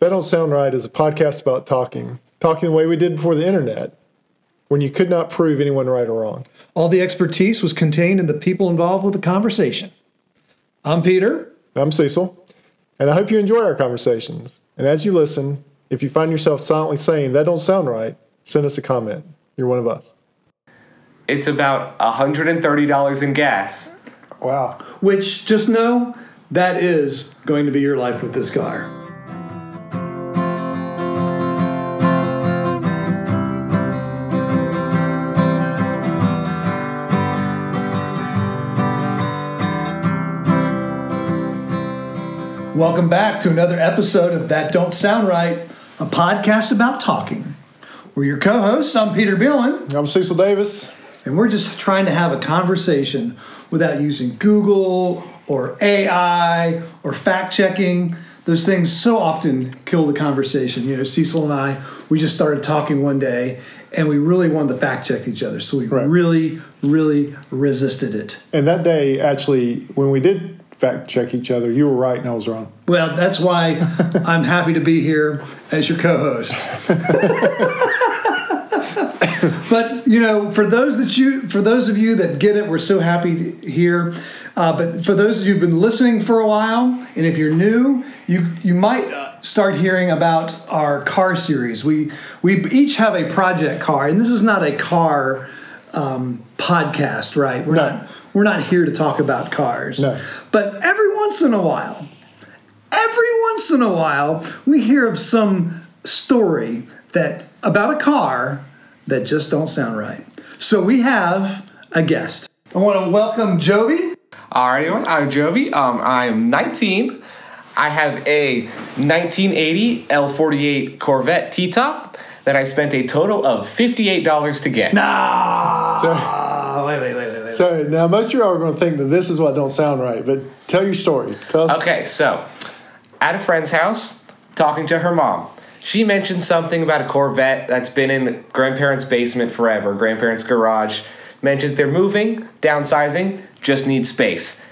That Don't Sound Right is a podcast about talking, talking the way we did before the internet, when you could not prove anyone right or wrong. All the expertise was contained in the people involved with the conversation. I'm Peter. I'm Cecil, and I hope you enjoy our conversations. And as you listen, if you find yourself silently saying, That don't sound right, send us a comment. You're one of us. It's about $130 in gas. Wow. Which, just know, that is going to be your life with this car. Welcome back to another episode of That Don't Sound Right, a podcast about talking. We're your co hosts. I'm Peter Bielan, I'm Cecil Davis. and we're just trying to have a conversation without using Google or AI or fact checking. Those things so often kill the conversation. You know, Cecil and I, we just started talking one day and we really wanted to fact check each other. So we Right. really, really resisted it. And that day, actually, when we did fact check each other, you were right and I was wrong. Well, that's why I'm happy to be here as your co-host. but you know, for those that you, for those of you that get it, we're so happy to hear. Uh, but for those of you who've been listening for a while, and if you're new, you you might start hearing about our car series. We we each have a project car, and this is not a car um, podcast, right? We're No. not we're not here to talk about cars. No. But every once in a while, every once in a while, we hear of some story that about a car that just don't sound right. So we have a guest. I want to welcome Jovie. Alright, everyone, I'm Jovie. Um, I'm 19. I have a 1980 L48 Corvette T-top that I spent a total of $58 to get. Ah, So, wait, wait, wait, wait, wait. so now most of you are going to think that this is what don't sound right, but tell your story. Tell us. Okay, so at a friend's house, talking to her mom. She mentioned something about a Corvette that's been in grandparents' basement forever, grandparents' garage. Mentions they're moving, downsizing, just need space.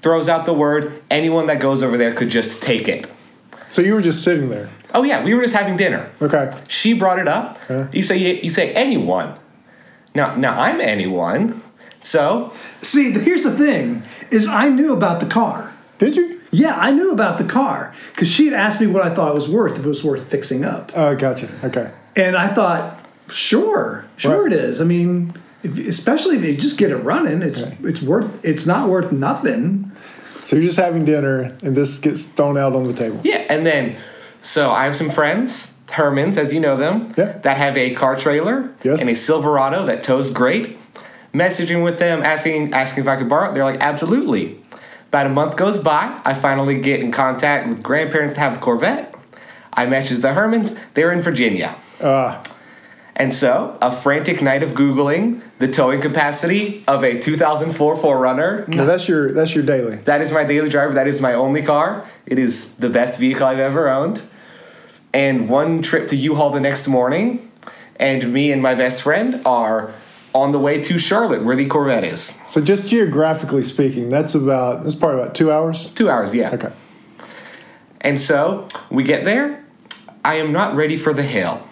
Throws out the word, anyone that goes over there could just take it. So you were just sitting there. Oh yeah, we were just having dinner. Okay. She brought it up. You say you say anyone. Now now I'm anyone. So See, here's the thing: is I knew about the car. Did you? Yeah, I knew about the car because she had asked me what I thought it was worth, if it was worth fixing up. Oh, gotcha. Okay. And I thought, sure, sure Right. it is. I mean, if, especially if you just get it running, it's it's worth it's not worth nothing. So you're just having dinner, and this gets thrown out on the table. yeah, and then so I have some friends, Hermans, as you know them, Yeah. that have a car trailer Yes. and a Silverado that tows great. Messaging with them, asking asking if I could borrow it. They're like, absolutely. About a month goes by. I finally get in contact with grandparents that have the Corvette. I message the Hermans. They're in Virginia. Uh, And so, a frantic night of Googling the towing capacity of a 2004 4Runner. now that's your that's your daily. That is my daily driver. That is my only car. It is the best vehicle I've ever owned. And one trip to U-Haul the next morning, and me and my best friend are on the way to Charlotte, where the Corvette is. So just geographically speaking, that's about that's probably about two hours. Two hours, yeah. Okay. And so we get there. I am not ready for the hill.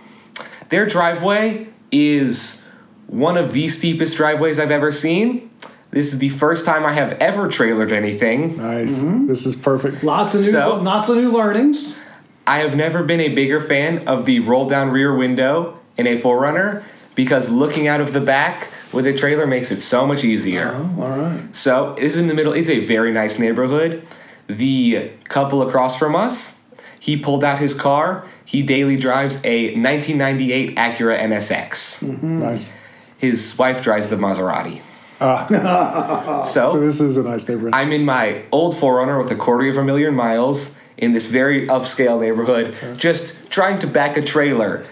Their driveway is one of the steepest driveways I've ever seen. This is the first time I have ever trailered anything. Nice. Mm-hmm. This is perfect. Lots of new So- lots of new learnings. I have never been a bigger fan of the roll down rear window in a 4Runner because looking out of the back with a trailer makes it so much easier. Oh, all right. So it's in the middle. It's a very nice neighborhood. The couple across from us, he pulled out his car. He daily drives a 1998 Acura NSX. Mm-hmm. Nice. His wife drives the Maserati. Ah. So so this is a nice neighborhood. I'm in my old 4Runner with a quarter of a million miles in this very upscale neighborhood, uh-huh. just trying to back a trailer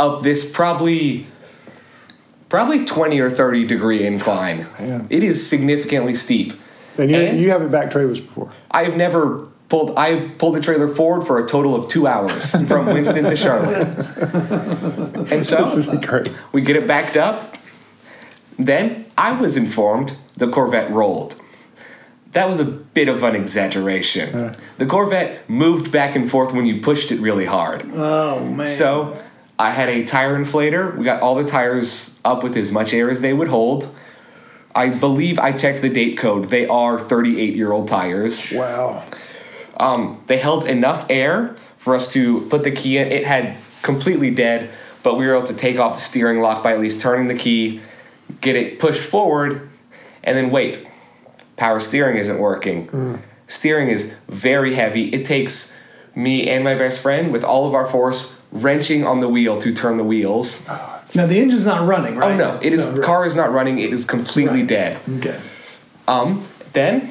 up this probably probably 20 or 30 degree incline. Man. It is significantly steep. and you, and- you haven't backed trailers before. I've never pulled I pulled the trailer forward for a total of two hours from Winston to Charlotte. And so This is great. we get it backed up. Then I was informed the Corvette rolled. That was a bit of an exaggeration. The Corvette moved back and forth when you pushed it really hard. Oh man. So I had a tire inflator. We got all the tires up with as much air as they would hold. I believe I checked the date code. They are 38 year old tires. Wow. Um, they held enough air for us to put the key in. It had completely dead, but we were able to take off the steering lock by at least turning the key, get it pushed forward, and then wait. Power steering isn't working. Steering is very heavy. It takes me and my best friend with all of our force wrenching on the wheel to turn the wheels. now the engine's not running, right? Oh no, it is the car is not running. It is completely Right. dead. Okay. Um, then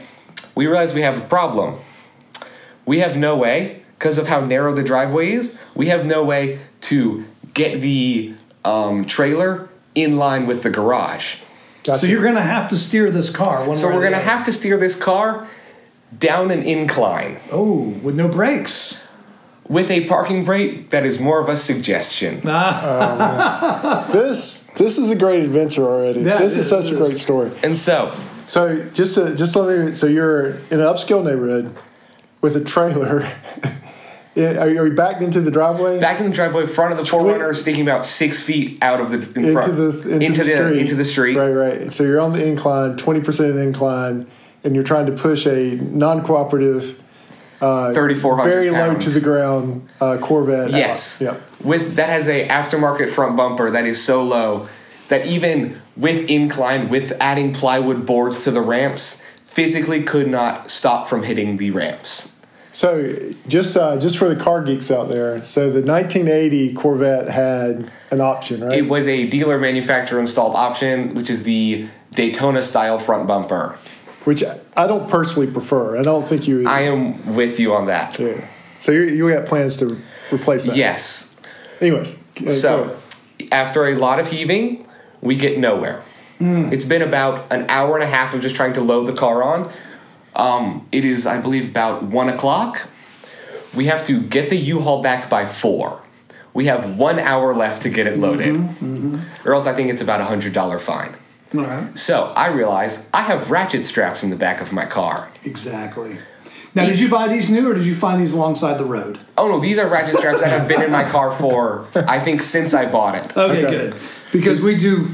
we realize we have a problem. We have no way, because of how narrow the driveway is, we have no way to get the um, trailer in line with the garage. Gotcha. So you're gonna have to steer this car. One So we're gonna have to steer this car down an incline Oh, with no brakes. with a parking brake that is more of a suggestion. Ah, this this is a great adventure already. Yeah, this it is is, such a great story. And so, So just to just let me. So you're in an upscale neighborhood with a trailer. Yeah, are, you, are you backed into the driveway? back in the driveway, front of the 4Runner, sticking about six feet out of the in into front, the into, the, street. into the street. Right, right. So you're on the incline, twenty percent incline, and you're trying to push a non-cooperative, uh, 3,400 very low pounds. to the ground uh, Corvette. out. Yes. Yep. With that has a aftermarket front bumper that is so low that even with incline, with adding plywood boards to the ramps, physically could not stop from hitting the ramps. So just uh, just for the car geeks out there, so the 1980 Corvette had an option, right? It was a dealer manufacturer installed option, which is the Daytona style front bumper. Which I don't personally prefer. I don't think you. I am with you on that. yeah. So you you got plans to replace that? Yes. Anyways, So, after a lot of heaving, we get nowhere. It's been about an hour and a half of just trying to load the car on. Um, it is, I believe, about one o'clock. We have to get the U-Haul back by four. We have one hour left to get it loaded, or else I think it's about a hundred dollar fine. all right. So I realize I have ratchet straps in the back of my car. Exactly. Now, did you buy these new, or did you find these alongside the road? Oh no, these are ratchet straps that have been in my car for I think since I bought it. Okay, Okay. good. Because we do,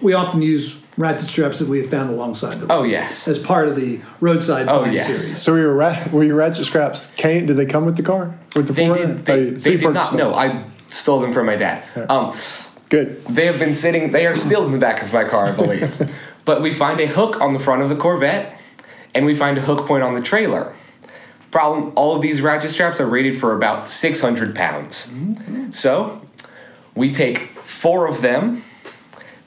we often use ratchet straps that we have found alongside the road Oh yes. as part of the roadside Oh, yes. series. So were your ra- were your ratchet straps came? Did they come with the car? With the They 4Runner? did. They, Oh, so they did not. them. No, I stole them from my dad. Um, Good. they have been sitting. They are still in the back of my car, I believe. but we find a hook on the front of the Corvette, and we find a hook point on the trailer. Problem: all of these ratchet straps are rated for about six hundred pounds. So we take four of them,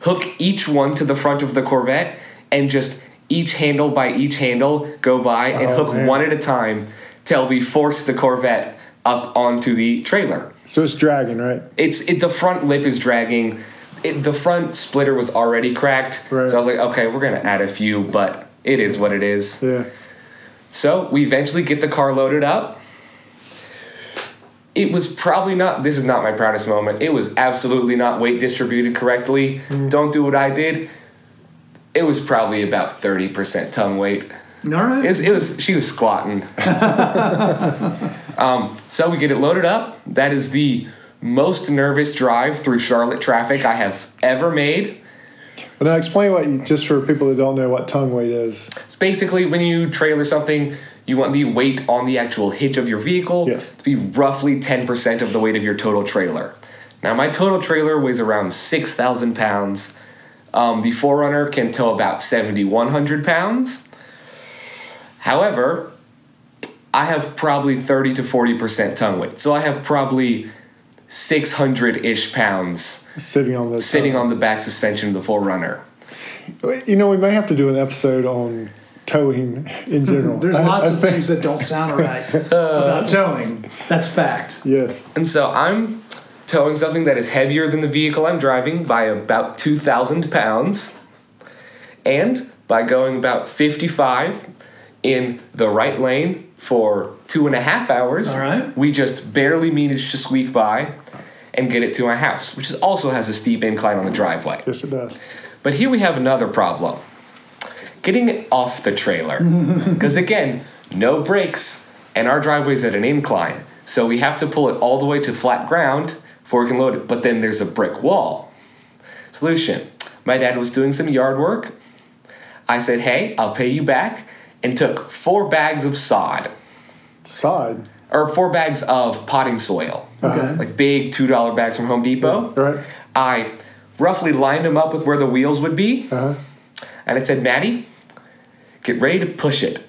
hook each one to the front of the Corvette, and just each handle by each handle go by and Oh, hook man. one at a time till we force the Corvette up onto the trailer. So it's dragging, right? It's it, the front lip is dragging. It, the front splitter was already cracked, Right. so I was like, okay, we're gonna add a few, but it is what it is. Yeah. So we eventually get the car loaded up. It was probably not. This is not my proudest moment. It was absolutely not weight distributed correctly. Don't do what I did. It was probably about thirty percent tongue weight. All right. It was, it was she was squatting. um, so we get it loaded up. That is the most nervous drive through Charlotte traffic I have ever made. But now explain what you, just for people that don't know what tongue weight is. It's basically when you trailer something, you want the weight on the actual hitch of your vehicle Yes. to be roughly 10% of the weight of your total trailer. Now, my total trailer weighs around 6,000 pounds. Um, the 4Runner can tow about 7,100 pounds. However, I have probably 30 to 40% tongue weight. So I have probably 600 ish pounds Sitting on the sitting on the back suspension of the 4Runner. You know, we may have to do an episode on towing in hmm. general. There's lots I of think- things that don't sound right about towing. That's fact. Yes. And so I'm towing something that is heavier than the vehicle I'm driving by about 2,000 pounds. And by going about 55 in the right lane for two and a half hours, All right. we just barely managed to squeak by and get it to my house, which also has a steep incline on the driveway. Yes, it does. But here we have another problem. Getting it off the trailer. Because again, no brakes, and our driveway's at an incline. So we have to pull it all the way to flat ground before we can load it. But then there's a brick wall. Solution My dad was doing some yard work. I said, hey, I'll pay you back, and took four bags of sod, Sod. or four bags of potting soil, Okay. like big $2 bags from Home Depot. Right. I roughly lined them up with where the wheels would be. Uh-huh. And it said, Maddie, get ready to push it.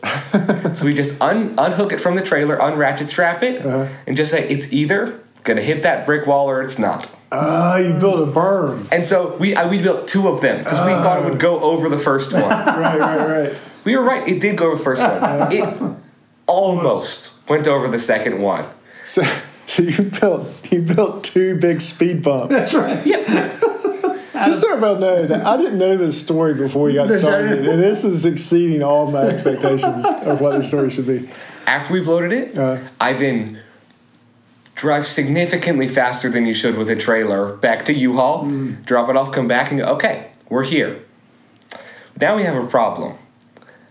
so we just un- unhook it from the trailer, unratchet strap it, Uh-huh. and just say, it's either going to hit that brick wall or it's not. Ah, you built a berm. And so we, I, we built two of them because we thought it would go over the first one. right, right, right. we were right, it did go over the first one. It almost went over the second one. So, so you built you built two big speed bumps. That's right. Yep. Just so everybody know that I didn't know this story before we got started, and this is exceeding all my expectations of what the story should be. After we've loaded it, Uh. I then drive significantly faster than you should with a trailer back to U-Haul, Mm. drop it off, come back, and go, okay, we're here. Now we have a problem.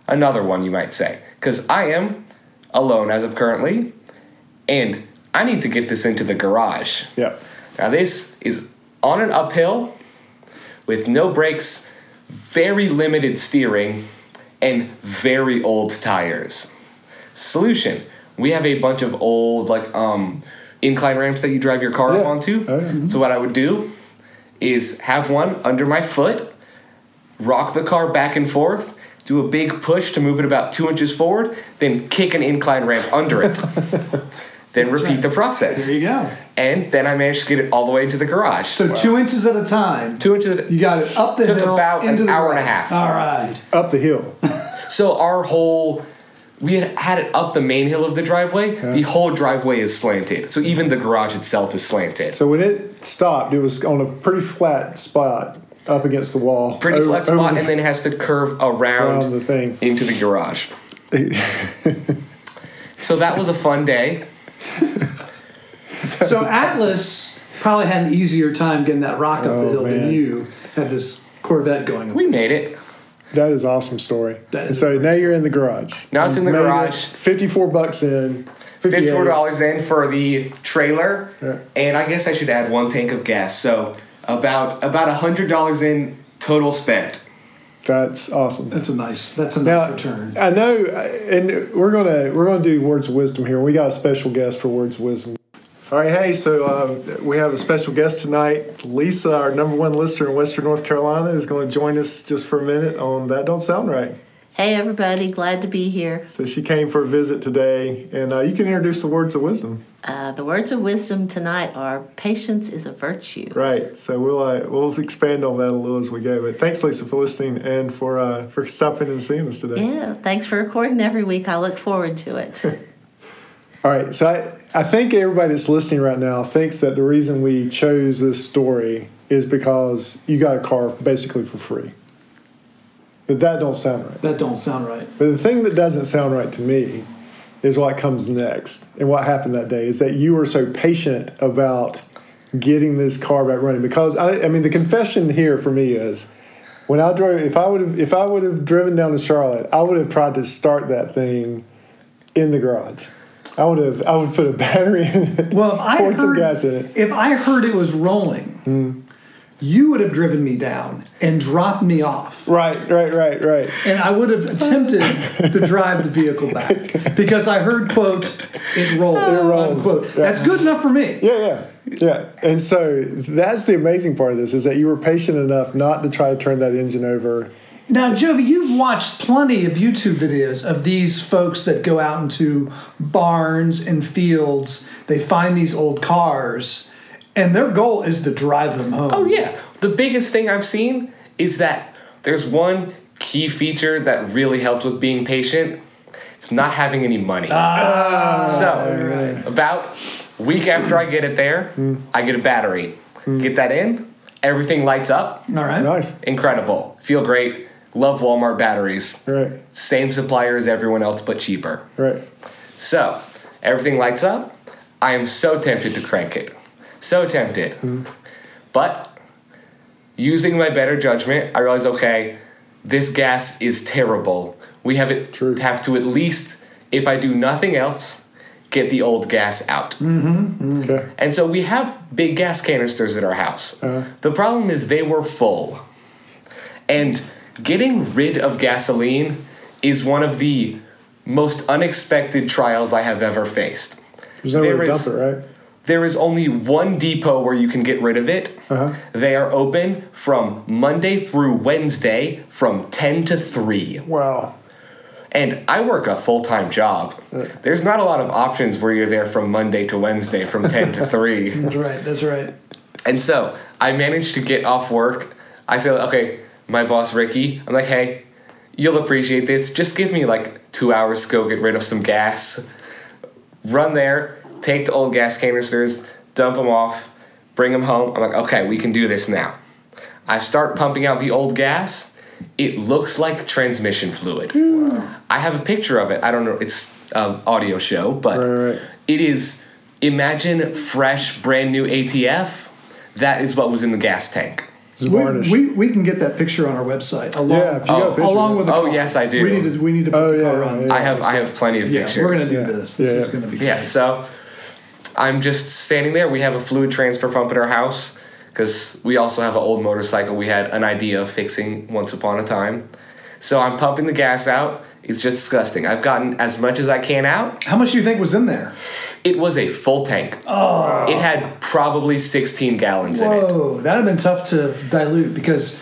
Another one, you might say, because I am alone as of currently, and I need to get this into the garage. Yeah. Now this is on an uphill with no brakes, very limited steering, and very old tires. Solution: We have a bunch of old like um incline ramps that you drive your car up Yeah. onto. Oh, yeah. So what I would do is have one under my foot, rock the car back and forth, do a big push to move it about two inches forward, then kick an incline ramp under it. then repeat the process. There you go. And then I managed to get it all the way into the garage. So two inches at a time. two inches. You got it up the Took hill. Took about an into the hour and a half. All right. Up the hill. So our whole we had had it up the main hill of the driveway. The whole driveway is slanted. So even the garage itself is slanted. So when it stopped, it was on a pretty flat spot up against the wall. Pretty Over- flat spot, over- and then it has to curve around, Around the thing. into the garage. so that was a fun day. So Atlas probably had an easier time getting that rock up the Oh, hill than man. you had this Corvette going. We made it. That is awesome story. That And is so now you're in the garage. Now it's in the Made it, garage. Fifty-four bucks in. 58. Fifty-four dollars in for the trailer, Yeah. and I guess I should add one tank of gas. So about about a hundred dollars in total spent. That's awesome. That's a nice. That's a nice Now return. I know, uh, and we're gonna we're gonna do words of wisdom here. We got a special guest for words of wisdom. All right, hey, so uh, we have a special guest tonight. Lisa, our number one listener in Western North Carolina, is going to join us just for a minute on that. Don't sound right. Hey, everybody, glad to be here. So she came for a visit today, and uh, you can introduce the words of wisdom. Uh, the words of wisdom tonight are patience is a virtue. Right. So we'll uh, we'll expand on that a little as we go. But thanks, Lisa, for listening and for uh, for stopping and seeing us today. Yeah, thanks for recording every week. I look forward to it. All right, so I, I think everybody that's listening right now thinks that the reason we chose this story is because you got a car basically for free. But that don't sound right. That don't sound right. But the thing that doesn't sound right to me is what comes next. And what happened that day is that you were so patient about getting this car back running. Because I, I mean, the confession here for me is when I drove, if I would have, if I would have driven down to Charlotte, I would have tried to start that thing in the garage. I would have, I would put a battery in it, Well, if I poured some heard, gas in it. if I heard it was rolling, hmm. You would have driven me down and dropped me off. Right, right, right, right. and I would have attempted to drive the vehicle back because I heard quote it rolls. It rolls. Unquote. That's good enough for me. Yeah, yeah, yeah. And so that's the amazing part of this is that you were patient enough not to try to turn that engine over Now, Jovie, you've watched plenty of YouTube videos of these folks that go out into barns and fields. They find these old cars, and their goal is to drive them home. Oh yeah, the biggest thing I've seen is that there's one key feature that really helps with being patient. It's not having any money. Ah, so about a week after I get it there, I get a battery. Get that in, everything lights up. All right. Nice. Incredible. Feel great. Love Walmart batteries. Right, Same supplier as everyone else, but cheaper. right. So, everything lights up. I am so tempted to crank it. So tempted. But, using my better judgment, I realized okay, this gas is terrible. We have it True. have to at least, if I do nothing else, get the old gas out. Okay. And so we have big gas canisters at our house. Uh-huh. The problem is they were full. And getting rid of gasoline is one of the most unexpected trials I have ever faced. There's nowhere There to is- dump it, right? There is only one depot where you can get rid of it. Uh-huh. They are open from Monday through Wednesday from 10 to 3. Wow. And I work a full time job. There's not a lot of options where you're there from Monday to Wednesday from 10 to 3. That's right. That's right. And so I managed to get off work. I said, okay, my boss Ricky, I'm like, hey, you'll appreciate this. Just give me like two hours to go get rid of some gas. Run there, take the old gas canisters, dump them off, bring them home. I'm like, okay, we can do this now. I start pumping out the old gas. It looks like transmission fluid. I have a picture of it. I don't know. It's an audio show, but Right, right. it is. Imagine fresh, brand new ATF. That is what was in the gas tank. We, we, we can get that picture on our website. Along, Yeah, if you got a Oh, picture. along with the Oh, car. yes, I do. We need to we need to put Oh, the yeah, car on. yeah. I have I have plenty of Yeah, pictures. we're gonna do Yeah. this. This Yeah. is gonna be Yeah, great. so I'm just standing there. We have a fluid transfer pump at our house because we also have an old motorcycle we had an idea of fixing once upon a time. So I'm pumping the gas out. It's just disgusting. I've gotten as much as I can out. How much do you think was in there? It was a full tank. Oh. It had probably 16 gallons in it. Whoa, that'd have been tough to dilute because,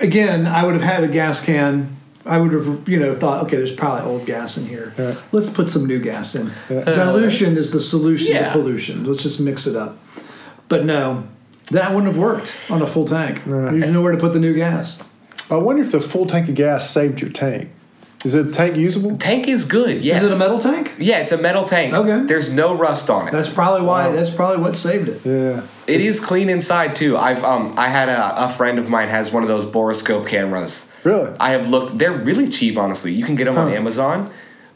again, I would have had a gas can. I would have, you know, thought, okay, there's probably old gas in here. Yeah. Let's put some new gas in. Dilution is the solution Yeah. to pollution. Let's just mix it up. But no, that wouldn't have worked on a full tank. There's nowhere to put the new gas. I wonder if the full tank of gas saved your tank. Is the tank usable? Tank is good, yes. Is it a metal tank? Yeah, it's a metal tank. Okay. There's no rust on it. That's probably why. That's probably what saved it. Yeah. It is clean inside too. I've um I had a, a friend of mine has one of those borescope cameras. Really? I have looked. They're really cheap, honestly. You can get them on Amazon,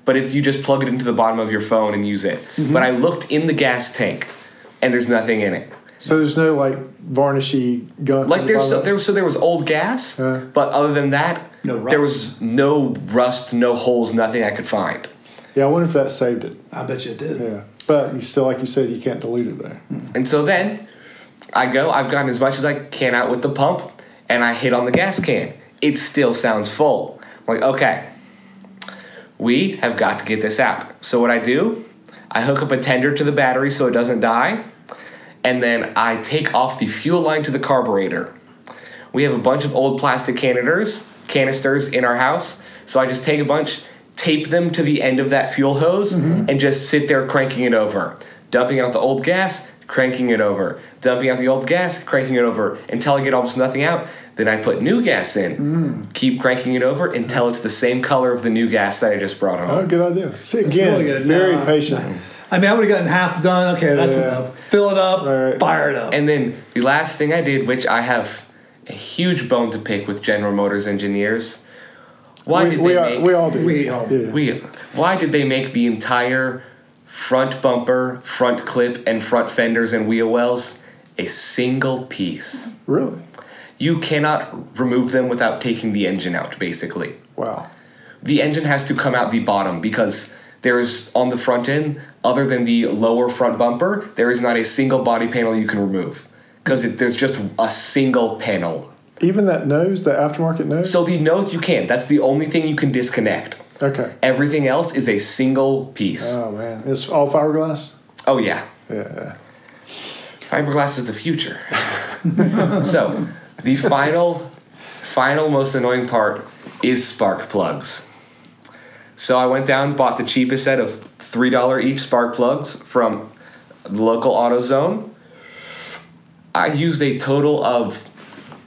but it's you just plug it into the bottom of your phone and use it. But I looked in the gas tank, and there's nothing in it. So there's no like varnishy gunk. Like on the there's so there so there was old gas, Uh. but other than that, No there was no rust, no holes, nothing I could find. Yeah, I wonder if that saved it. I bet you it did. Yeah. But you still, like you said, you can't dilute it there. And so then I go, I've gotten as much as I can out with the pump, and I hit on the gas can. It still sounds full. I'm like, okay, we have got to get this out. So what I do, I hook up a tender to the battery so it doesn't die, and then I take off the fuel line to the carburetor. We have a bunch of old plastic canisters, canisters in our house, so I just take a bunch, tape them to the end of that fuel hose, mm-hmm. and just sit there cranking it over, dumping out the old gas, cranking it over, dumping out the old gas, cranking it over until I get almost nothing out. Then I put new gas in, hmm. keep cranking it over until it's the same color of the new gas that I just brought on. Oh, good idea. See, again, really good. very No, patient. Mm. I mean, I would have gotten half done. Okay, that's Yeah. enough. Fill it up, Right. fire it up. And then the last thing I did, which I have a huge bone to pick with General Motors engineers, why we, did we, they are, make we all do. We all do. We why did they make the entire front bumper, front clip, and front fenders and wheel wells a single piece? Really? You cannot remove them without taking the engine out, basically. Wow. The engine has to come out the bottom because there's on the front end, other than the lower front bumper, there is not a single body panel you can remove because there's just a single panel. Even that nose, the aftermarket nose? So the nose you can't. That's the only thing you can disconnect. Okay. Everything else is a single piece. Oh, man. It's all fiberglass? oh yeah, Yeah. fiberglass is the future. so the final, final most annoying part is spark plugs. So I went down, bought the cheapest set of three dollar each spark plugs from the local AutoZone. I used a total of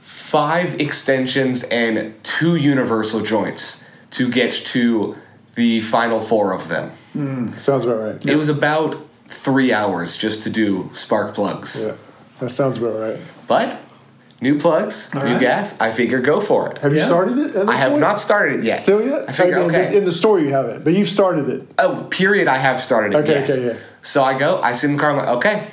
five extensions and two universal joints to get to the final four of them. Hmm. Sounds about right. It was about three hours just to do spark plugs. Yeah. That sounds about right. But new plugs, All new right. gas. I figure go for it. Have you started it? At this I have point? not started it yet. Still yet? I figure Okay, in okay. In the store you have it, but you've started it. Oh, period. I have started it. Okay, yes. okay, yeah. So I go. I sit in the car. I'm like, okay,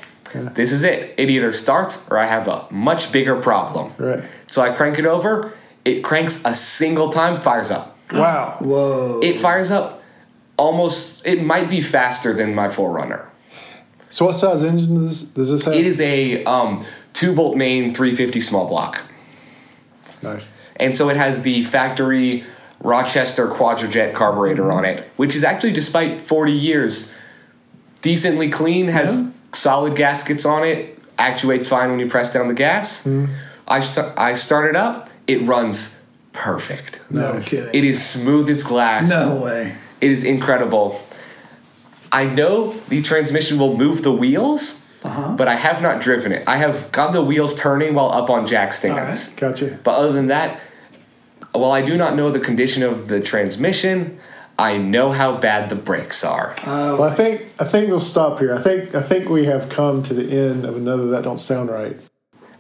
this is it. It either starts or I have a much bigger problem. Right. So I crank it over. It cranks a single time, fires up. Wow. Whoa. It fires up almost. It might be faster than my 4Runner. So what size engine does, does this have? It is a um, two bolt main 350 small block. nice. And so it has the factory Rochester Quadrajet carburetor on it, which is actually, despite 40 years, decently clean, has Yeah. solid gaskets on it, actuates fine when you press down the gas. I, st- I start it up, it runs perfect. no Nice. kidding. It is smooth as glass. no way. It is incredible. I know the transmission will move the wheels, Uh-huh. but I have not driven it. I have got the wheels turning while up on jack stands. Gotcha. But other than that, while I do not know the condition of the transmission, I know how bad the brakes are. Well, I think I think we'll stop here. I think I think we have come to the end of another that don't sound right.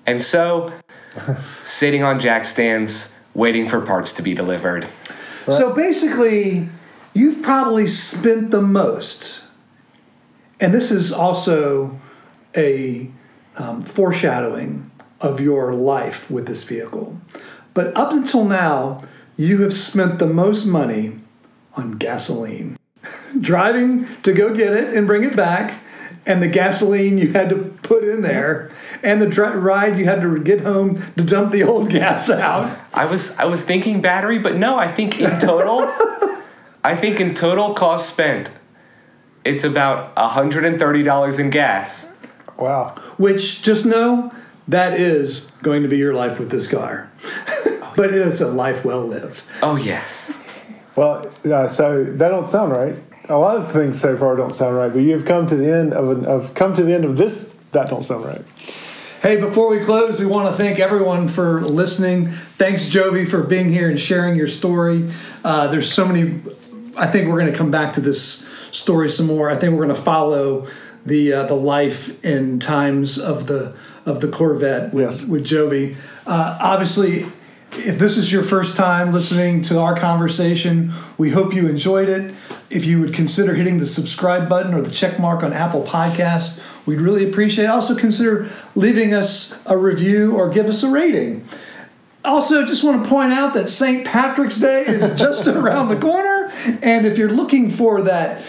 And so, sitting on jack stands, waiting for parts to be delivered. So basically, you've probably spent the most, and this is also a um, foreshadowing of your life with this vehicle. But up until now, you have spent the most money on gasoline, driving to go get it and bring it back, and the gasoline you had to put in there, and the dri- ride you had to get home to dump the old gas out. I was I was thinking battery, but no, I think in total, I think in total cost spent, it's about $130 in gas. Wow. which just know that is going to be your life with this car. Oh, but it's a life well lived. Oh yes. Well, yeah, so that don't sound right. A lot of things so far don't sound right, but you've come to the end of an, of come to the end of this that don't sound right. Hey, before we close, we want to thank everyone for listening. Thanks, Jovie, for being here and sharing your story. Uh, there's so many. I think we're going to come back to this story some more. I think we're going to follow the uh, the life and times of the of the Corvette with, Yes. with Jovie. Uh, obviously, if this is your first time listening to our conversation, we hope you enjoyed it. If you would consider hitting the subscribe button or the check mark on Apple Podcasts, we'd really appreciate it. Also, consider leaving us a review or give us a rating. Also, just want to point out that St. Patrick's Day is just around the corner. And if you're looking for that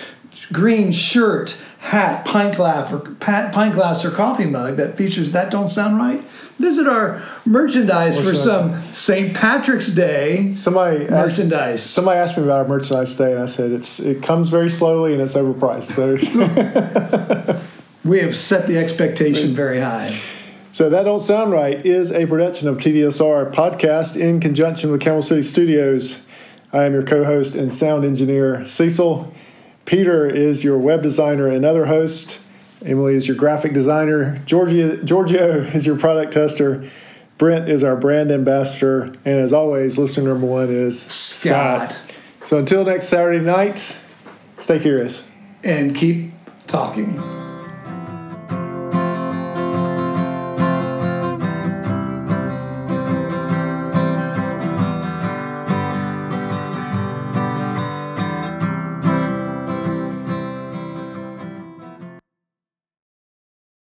green shirt, hat, pint glass, or pint glass or coffee mug that features that don't sound right, visit our merchandise for What's some St. Patrick's Day Somebody asked, merchandise. somebody asked me about our merchandise day, and I said it's it comes very slowly and it's overpriced. So, We have set the expectation very high. so that don't sound right is a production of TDSR podcast in conjunction with Camel City Studios. I am your co-host and sound engineer Cecil. Peter is your web designer and other host. Emily is your graphic designer. Georgia, Giorgio is your product tester. Brent is our brand ambassador. And as always, listener number one is Scott. So until next Saturday night, stay curious. And keep talking.